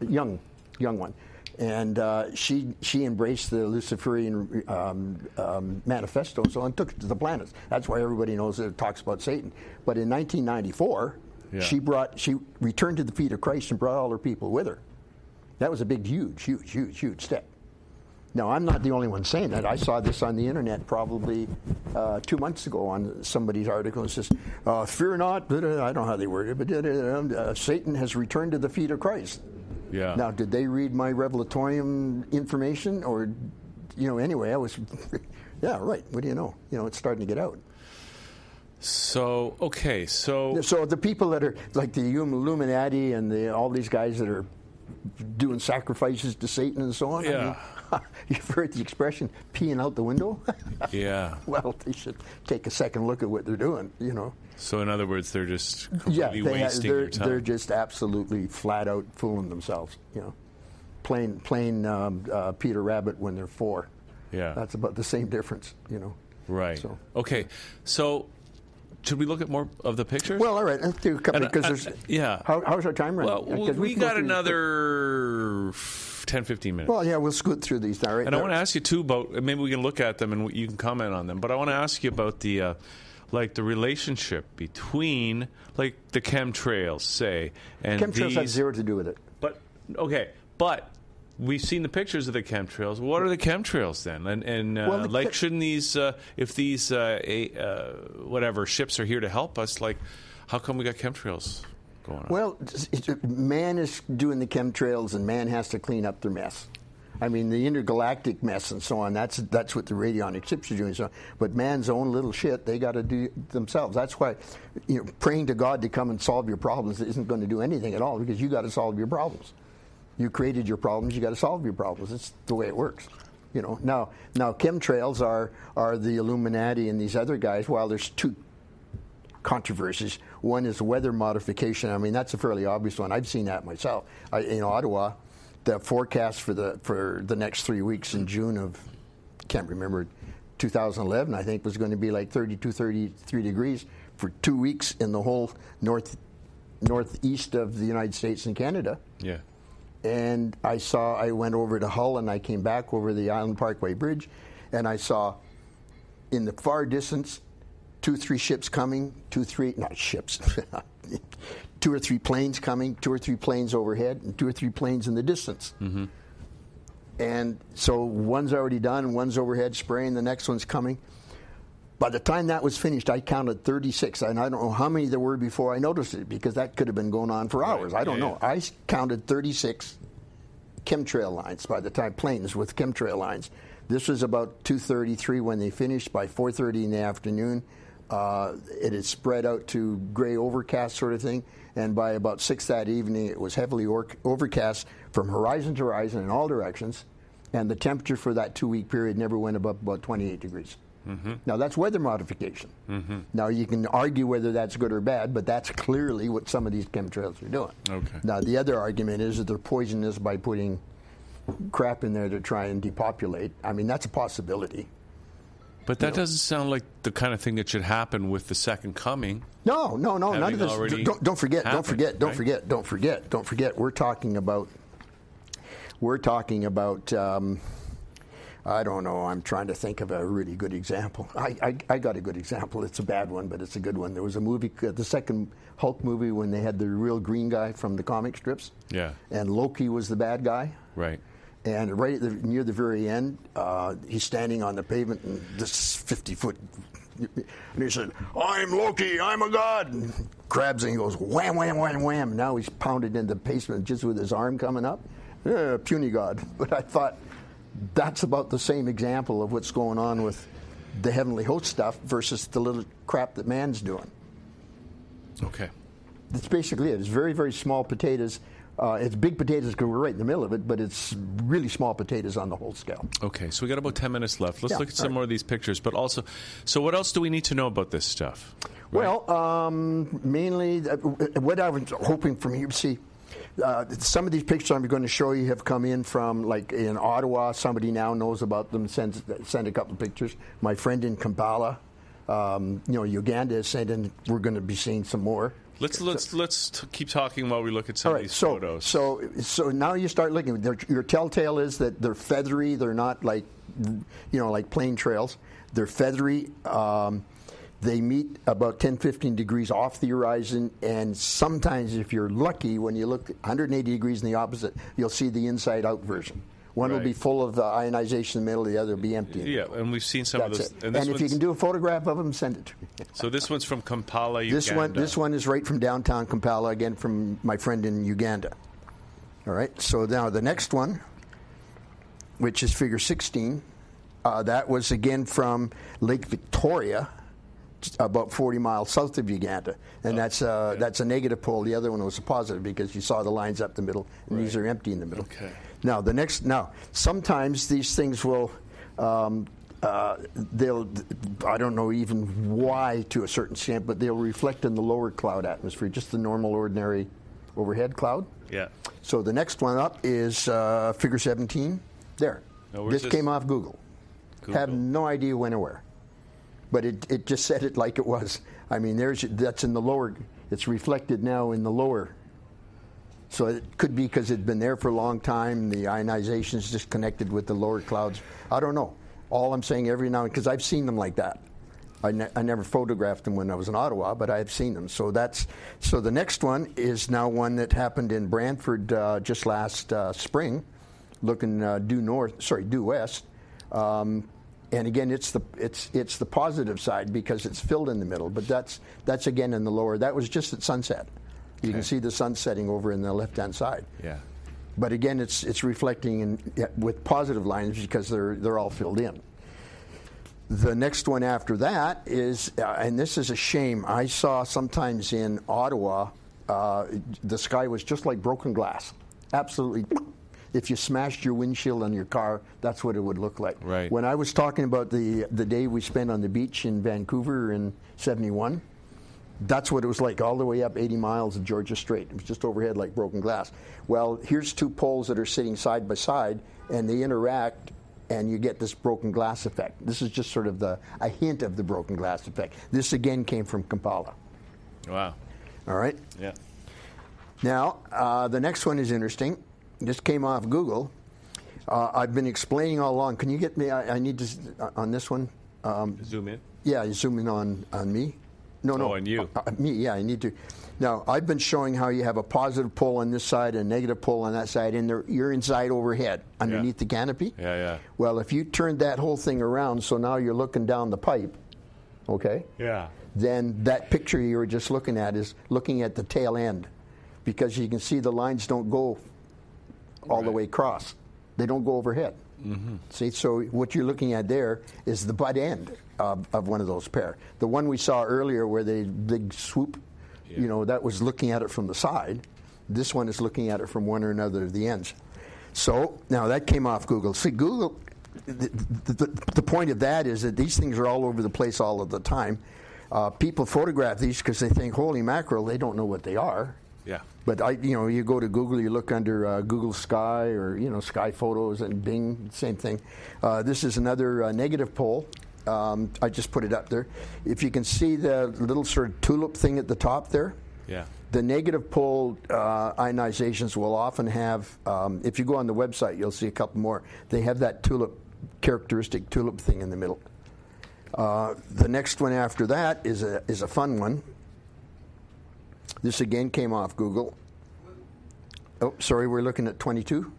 young young one, and uh, she she embraced the Luciferian um, um, manifesto and so on, took it to the planets. That's why everybody knows that it talks about Satan. But in 1994, Yeah. she brought she returned to the feet of Christ and brought all her people with her. That was a big, huge, huge, huge, huge step. Now, I'm not the only one saying that. I saw this on the internet probably uh, two months ago on somebody's article. It says, uh, "Fear not." I don't know how they worded it, but uh, uh, Satan has returned to the feet of Christ. Yeah. Now, did they read my revelatorium information, or, you know? Anyway, I was, yeah, right. What do you know? You know, it's starting to get out. So okay, so So the people that are like the Illuminati and the, all these guys that are doing sacrifices to Satan and so on. I Yeah. mean, you've heard the expression "peeing out the window." yeah. well, they should take a second look at what they're doing. You know. So in other words, they're just Yeah, they, wasting they're your time. they're just absolutely flat out fooling themselves. You know, plain plain um, uh, Peter Rabbit when they're four. Yeah. That's about the same difference. You know. right. So. Okay. So should we look at more of the pictures? Well, all right. Let's do a couple because uh, there's. yeah. How, how's our time running? well, we, go got another f- 10, 15 minutes. Well, yeah, we'll scoot through these. All right. And I want to ask you too about maybe we can look at them and you can comment on them. But I want to ask you about the uh, like the relationship between like the chemtrails, say, and Chemtrails these. have zero to do with it. But okay, but we've seen the pictures of the chemtrails. What are the chemtrails then? And, and uh, Well, the like, shouldn't these, uh, if these uh, a, uh, whatever ships are here to help us, like, how come we got chemtrails going on? Well, it's- man is doing the chemtrails, and man has to clean up their mess. I mean, the intergalactic mess and so on. That's that's what the radionic ships are doing. So, but man's own little shit, they got to do themselves. That's why, you know, praying to God to come and solve your problems isn't going to do anything at all because you got to solve your problems. You created your problems. You got to solve your problems. It's the way it works. You know. Now, now chemtrails are are the Illuminati and these other guys. While there's two controversies. One is weather modification. I mean, that's a fairly obvious one. I've seen that myself. I, in Ottawa, the forecast for the for the next three weeks in June of can't remember 2011, I think was going to be like 32, 33 degrees for two weeks in the whole north northeast of the United States and Canada. yeah. And I saw, I went over to Hull and I came back over the Island Parkway Bridge, and I saw in the far distance two, three ships coming, two, three, not ships, two or three planes coming, two or three planes overhead, and two or three planes in the distance. Mm-hmm. And so one's already done, one's overhead spraying, the next one's coming. By the time that was finished, I counted 36, and I don't know how many there were before I noticed it because that could have been going on for hours. I don't Yeah, know. I counted 36 chemtrail lines by the time planes with chemtrail lines. This was about 2:33 when they finished. By 4:30 in the afternoon, uh, it had spread out to gray overcast sort of thing, and by about six that evening, it was heavily or- overcast from horizon to horizon in all directions, and the temperature for that two-week period never went above about 28 degrees. Now that's weather modification. Now you can argue whether that's good or bad, but that's clearly what some of these chemtrails are doing. Okay. Now the other argument is that they're poisonous by putting crap in there to try and depopulate. I mean that's a possibility. But that doesn't sound like the kind of thing that should happen with the second coming. No, no, no, none of this. Don't, don't forget. Don't happened, forget. Don't right? forget. Don't forget. Don't forget. We're talking about. We're talking about. Um, I don't know. I'm trying to think of a really good example. I, I, I got a good example. It's a bad one, but it's a good one. There was a movie, uh, the second Hulk movie, when they had the real green guy from the comic strips. Yeah. And Loki was the bad guy. Right. And right at the, near the very end, uh, he's standing on the pavement, and this 50 foot And he said, I'm Loki, I'm a god. And grabs and he goes, wham, wham, wham, wham. Now he's pounded in the basement just with his arm coming up. Yeah, puny god. But I thought that's about the same example of what's going on with the heavenly host stuff versus the little crap that man's doing. Okay. That's basically it. It's very, very small potatoes. Uh, it's big potatoes because we're right in the middle of it, but it's really small potatoes on the whole scale. Okay, so we got about 10 minutes left. Let's Yeah, look at some right. more of these pictures, but also, so what else do we need to know about this stuff? Well, um, mainly uh, what I was hoping from you, see, uh, some of these pictures I'm going to show you have come in from, like in Ottawa, somebody now knows about them, sends, send a couple of pictures. My friend in Kampala, um, you know, Uganda is sending, we're going to be seeing some more. Let's let's let's t- keep talking while we look at some All of these so, photos. so so now you start looking. Your telltale is that they're feathery. They're not like, you know, like plain trails. They're feathery. Um, they meet about 10, 15 degrees off the horizon, and sometimes, if you're lucky, when you look 180 degrees in the opposite, you'll see the inside-out version. One will be full of uh, ionization in the middle, the other will be empty. yeah, and we've seen some That's of it. those. And, this if you can do a photograph of them, send it to me. so this one's from Kampala, Uganda. This one, this one is right from downtown Kampala, again from my friend in Uganda. All right. So now the next one, which is Figure 16, uh, that was again from Lake Victoria, about 40 miles south of Uganda, and that's uh, that's a negative pole. The other one was a positive because you saw the lines up the middle, and these are empty in the middle. Okay. Now the next now sometimes these things will. Um, uh, they'll, I don't know even why to a certain extent, but they'll reflect in the lower cloud atmosphere, just the normal, ordinary overhead cloud. Yeah. So the next one up is uh, figure 17. There. Now, this, this? came off Google. Have no idea when or where. But it, it just said it like it was. I mean, there's that's in the lower, it's reflected now in the lower. So it could be because it's been there for a long time, the ionization is just connected with the lower clouds. I don't know. All I'm saying every now and because I've seen them like that. I, ne- I never photographed them when I was in Ottawa, but I've seen them. So that's so. The next one is now one that happened in Brantford uh, just last uh, spring, looking uh, due north. Sorry, due west. Um, and again, it's the it's it's the positive side because it's filled in the middle. But that's that's again in the lower. That was just at sunset. You can see the sun setting over in the left hand side. Yeah. But again, it's it's reflecting in, with positive lines because they're they're all filled in. The next one after that is, uh, and this is a shame. I saw sometimes in Ottawa, uh, the sky was just like broken glass. Absolutely. If you smashed your windshield on your car, that's what it would look like. Right. When I was talking about the the day we spent on the beach in Vancouver in '71, that's what it was like all the way up 80 miles of Georgia Strait. It was just overhead like broken glass. Well, here's two poles that are sitting side by side, and they interact, and you get this broken glass effect. This is just sort of the a hint of the broken glass effect. This again came from Kampala. Wow. All right. Yeah. Now, uh, the next one is interesting. This came off Google. Uh, I've been explaining all along. Can you get me? I, I need to uh, on this one. Um, Zoom in. yeah, you zoom in on on me. No, no, Oh, on you. Uh, uh, me, yeah, I need to. Now, I've been showing how you have a positive pole on this side and a negative pole on that side, and you're inside overhead underneath the canopy. Yeah, yeah. Well, if you turned that whole thing around, so now you're looking down the pipe, okay? Yeah. Then that picture you were just looking at is looking at the tail end, because you can see the lines don't go all the way across; they don't go overhead. Mm-hmm. See, so what you're looking at there is the butt end of, of one of those pair. The one we saw earlier, where they big swoop, you know, that was looking at it from the side. This one is looking at it from one or another of the ends. So now that came off Google. See, Google. The, the, the point of that is that these things are all over the place all of the time. Uh, people photograph these because they think, "Holy mackerel!" They don't know what they are. Yeah. But I, you know, you go to Google, you look under uh, Google Sky or you know Sky Photos and Bing, same thing. Uh, this is another uh, negative pole. Um, I just put it up there. If you can see the little sort of tulip thing at the top there, Yeah. the negative pole uh, ionizations will often have. Um, if you go on the website, you'll see a couple more. They have that tulip characteristic tulip thing in the middle. Uh, the next one after that is a is a fun one. This again came off Google. Oh, sorry, we're looking at 22.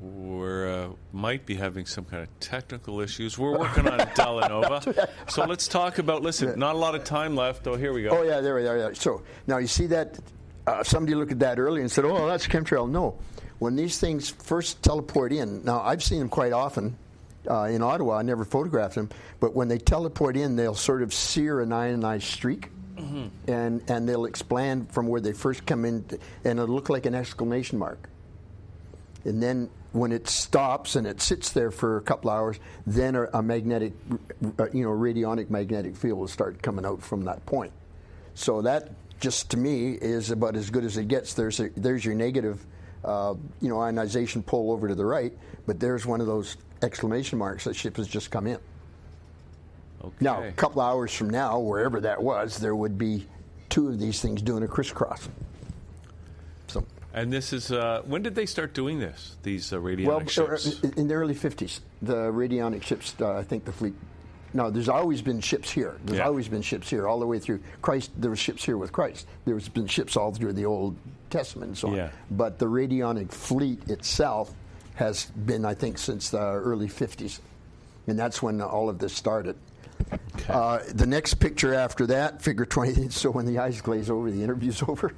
We're uh, might be having some kind of technical issues. We're working on Delanova. So let's talk about. Listen, not a lot of time left. Oh, here we go. Oh yeah, there we are. Yeah. So now you see that uh, somebody looked at that earlier and said, "Oh, that's chemtrail." No, when these things first teleport in, now I've seen them quite often uh, in Ottawa. I never photographed them, but when they teleport in, they'll sort of sear an ionized streak. And, and they'll expand from where they first come in, and it'll look like an exclamation mark. And then when it stops and it sits there for a couple hours, then a, a magnetic, you know, radionic magnetic field will start coming out from that point. So that just to me is about as good as it gets. There's a, there's your negative, uh, you know, ionization pull over to the right, but there's one of those exclamation marks that ship has just come in. Okay. Now, a couple hours from now, wherever that was, there would be two of these things doing a crisscross. So, And this is uh, when did they start doing this? These uh, radionic well, ships. uh, in the early 50s, the radionic ships, uh, I think the fleet. No, there's always been ships here. There's Yeah. always been ships here all the way through Christ. There were ships here with Christ. There's been ships all through the Old Testament and so on. Yeah. But the radionic fleet itself has been, I think, since the early 50s. And that's when all of this started. Uh, the next picture after that, figure 20, so when the eyes glaze over, the interview's over.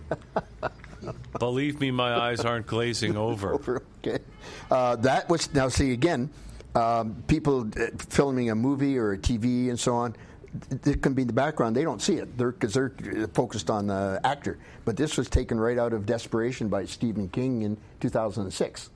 Believe me, my eyes aren't glazing over. over. Okay, uh, that was now. See again, um, people uh, filming a movie or a TV and so on. It can be in the background. They don't see it because they're, uh, focused on the actor. But this was taken right out of Desperation by Stephen King in 2006.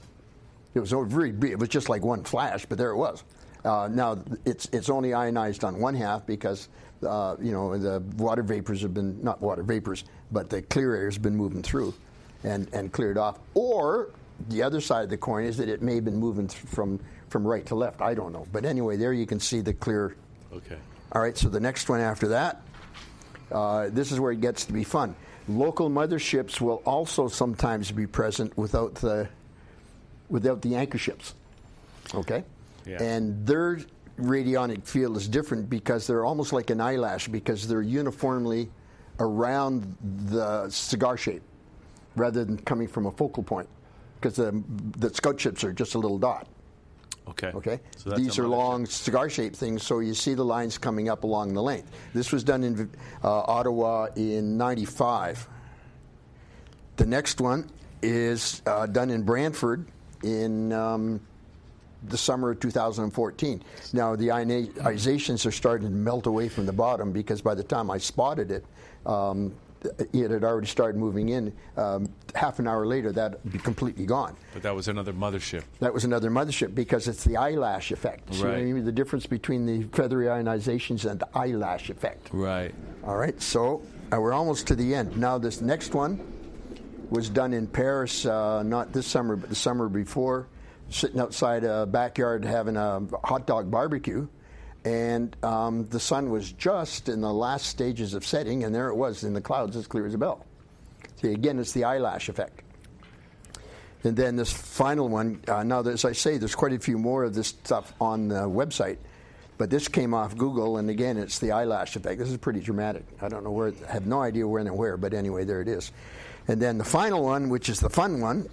It was over very. It was just like one flash, but there it was. Uh, now it's it's only ionized on one half because uh, you know the water vapors have been not water vapors, but the clear air has been moving through, and and cleared off. Or the other side of the coin is that it may have been moving th- from from right to left. I don't know, but anyway, there you can see the clear. Okay. All right, so the next one after that, uh, this is where it gets to be fun. Local motherships will also sometimes be present without the without the anchor ships. Okay? Yeah. And their radionic field is different because they're almost like an eyelash because they're uniformly around the cigar shape rather than coming from a focal point because the, the scout ships are just a little dot. Okay. Okay, So that's these are long cigar-shaped things, so you see the lines coming up along the length. This was done in uh, Ottawa in '95. The next one is uh, done in Brantford in um, the summer of 2014. Now the ionizations are starting to melt away from the bottom because by the time I spotted it. Um, it had already started moving in. Um, half an hour later, that'd be completely gone. But that was another mothership. That was another mothership because it's the eyelash effect. See what I Right. mean? The difference between the feathery ionizations and the eyelash effect. Right. All right, so uh, we're almost to the end. Now, this next one was done in Paris, uh, not this summer, but the summer before, sitting outside a backyard having a hot dog barbecue. And um, the sun was just in the last stages of setting, and there it was in the clouds as clear as a bell. See, again, it's the eyelash effect. And then this final one, uh, now as I say, there's quite a few more of this stuff on the website, but this came off Google, and again, it's the eyelash effect. This is pretty dramatic. I don't know where, I have no idea when and where, but anyway, there it is. And then the final one, which is the fun one,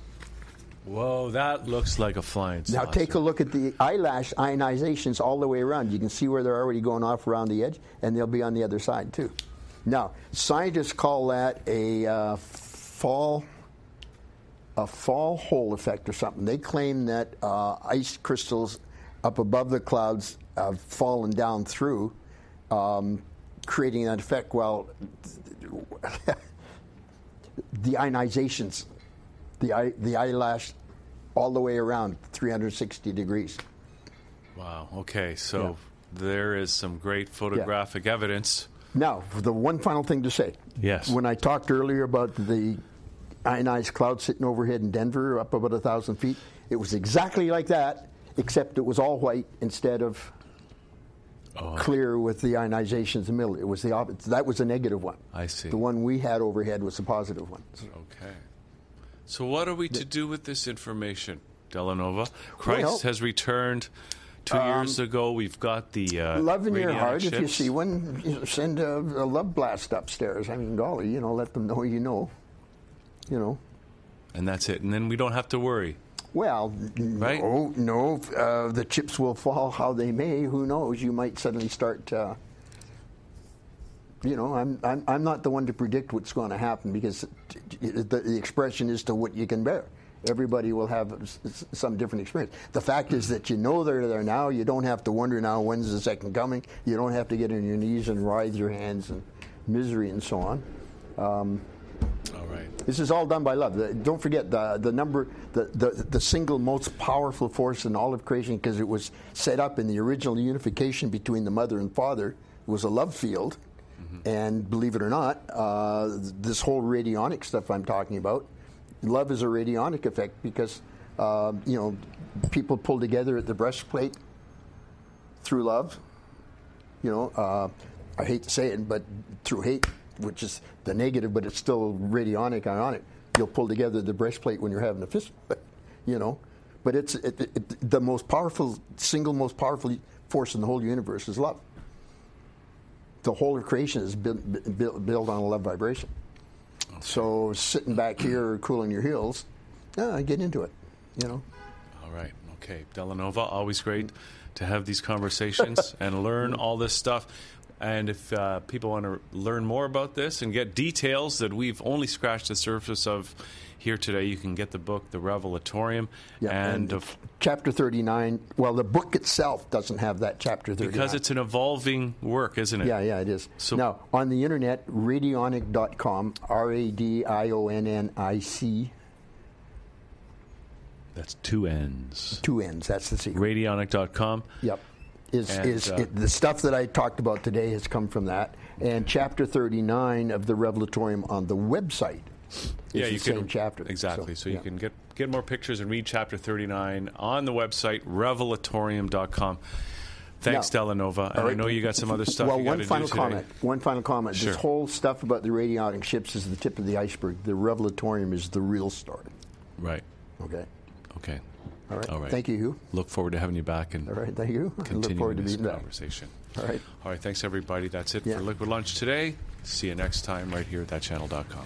Whoa, that looks like a flying saucer. now take a look at the eyelash ionizations all the way around. You can see where they're already going off around the edge, and they'll be on the other side too. Now, scientists call that a uh, fall a fall hole effect or something. They claim that uh, ice crystals up above the clouds have fallen down through, um, creating that effect. Well, the ionizations, the eye, the eyelash, all the way around 360 degrees. Wow. Okay. So there is some great photographic evidence. Now, the one final thing to say. Yes. When I talked earlier about the ionized cloud sitting overhead in Denver, up about a thousand feet, it was exactly like that, except it was all white instead of Oh, clear with the ionizations in the middle. It was the opposite. That was a negative one. I see. The one we had overhead was a positive one. Okay. So what are we to do with this information, Delanova? Christ Well- has returned two years ago. We've got the uh, love in your heart. If you see one, you know, send a, a love blast upstairs. I mean, golly, you know, let them know you know. You know. and that's it. And then we don't have to worry. Well, Right? no, no. Uh, the chips will fall how they may. Who knows? You might suddenly start. Uh, you know, I'm, I'm I'm not the one to predict what's going to happen because the, the expression is to what you can bear. Everybody will have some different experience. The fact is that you know they're there now. You don't have to wonder now when's the second coming. You don't have to get on your knees and writhe your hands and misery and so on. Um, all right. This is all done by love. The- Don't forget the the number, the, the, the single most powerful force in all of creation, because it was set up in the original unification between the mother and father, was a love field. And believe it or not, uh, this whole radionic stuff I'm talking about, love is a radionic effect because uh, you know people pull together at the breastplate through love. You know, uh, I hate to say it, but through hate, which is the negative, but it's still radionic ionic. You'll pull together the breastplate when you're having a fist, but you know, but it's it, it, the most powerful, single most powerful force in the whole universe is love. The whole of creation is built, built, built on a love vibration. So sitting back here, cooling your heels, uh, get into it. You know. All right. Okay. Delanova, always great to have these conversations and learn all this stuff. And if uh, people want to learn more about this and get details that we've only scratched the surface of here today, you can get the book, The Revelatorium. and of, chapter 39, well, the book itself doesn't have that chapter 39. because it's an evolving work, isn't it? Yeah, yeah, it is. So- now, on the internet, radionic.com, R A D I O N N I C, That's two N's. two N's, that's the secret. Radionic.com. Yep. Is, And, is uh, it, the stuff that I talked about today has come from that. And chapter 39 of the Revelatorium on the website is yeah, the you same can chapter. exactly. So, you yeah. can get get more pictures and read chapter thirty nine on the website revelatorium.com. Thanks, Now- Delanova. And All I know you got some other stuff. Well, you one final comment. One final comment. Sure. This whole stuff about the radionic ships is the tip of the iceberg. The Revelatorium is the real story. Right. Okay. Okay. All right. All right. Thank you, Hugh. Look forward to having you back and All right. Thank you. Continuing forward to this being back. conversation. All right. All right. Thanks, everybody. That's it Yeah. for Liquid Lunch today. See you next time right here at thatchannel.com.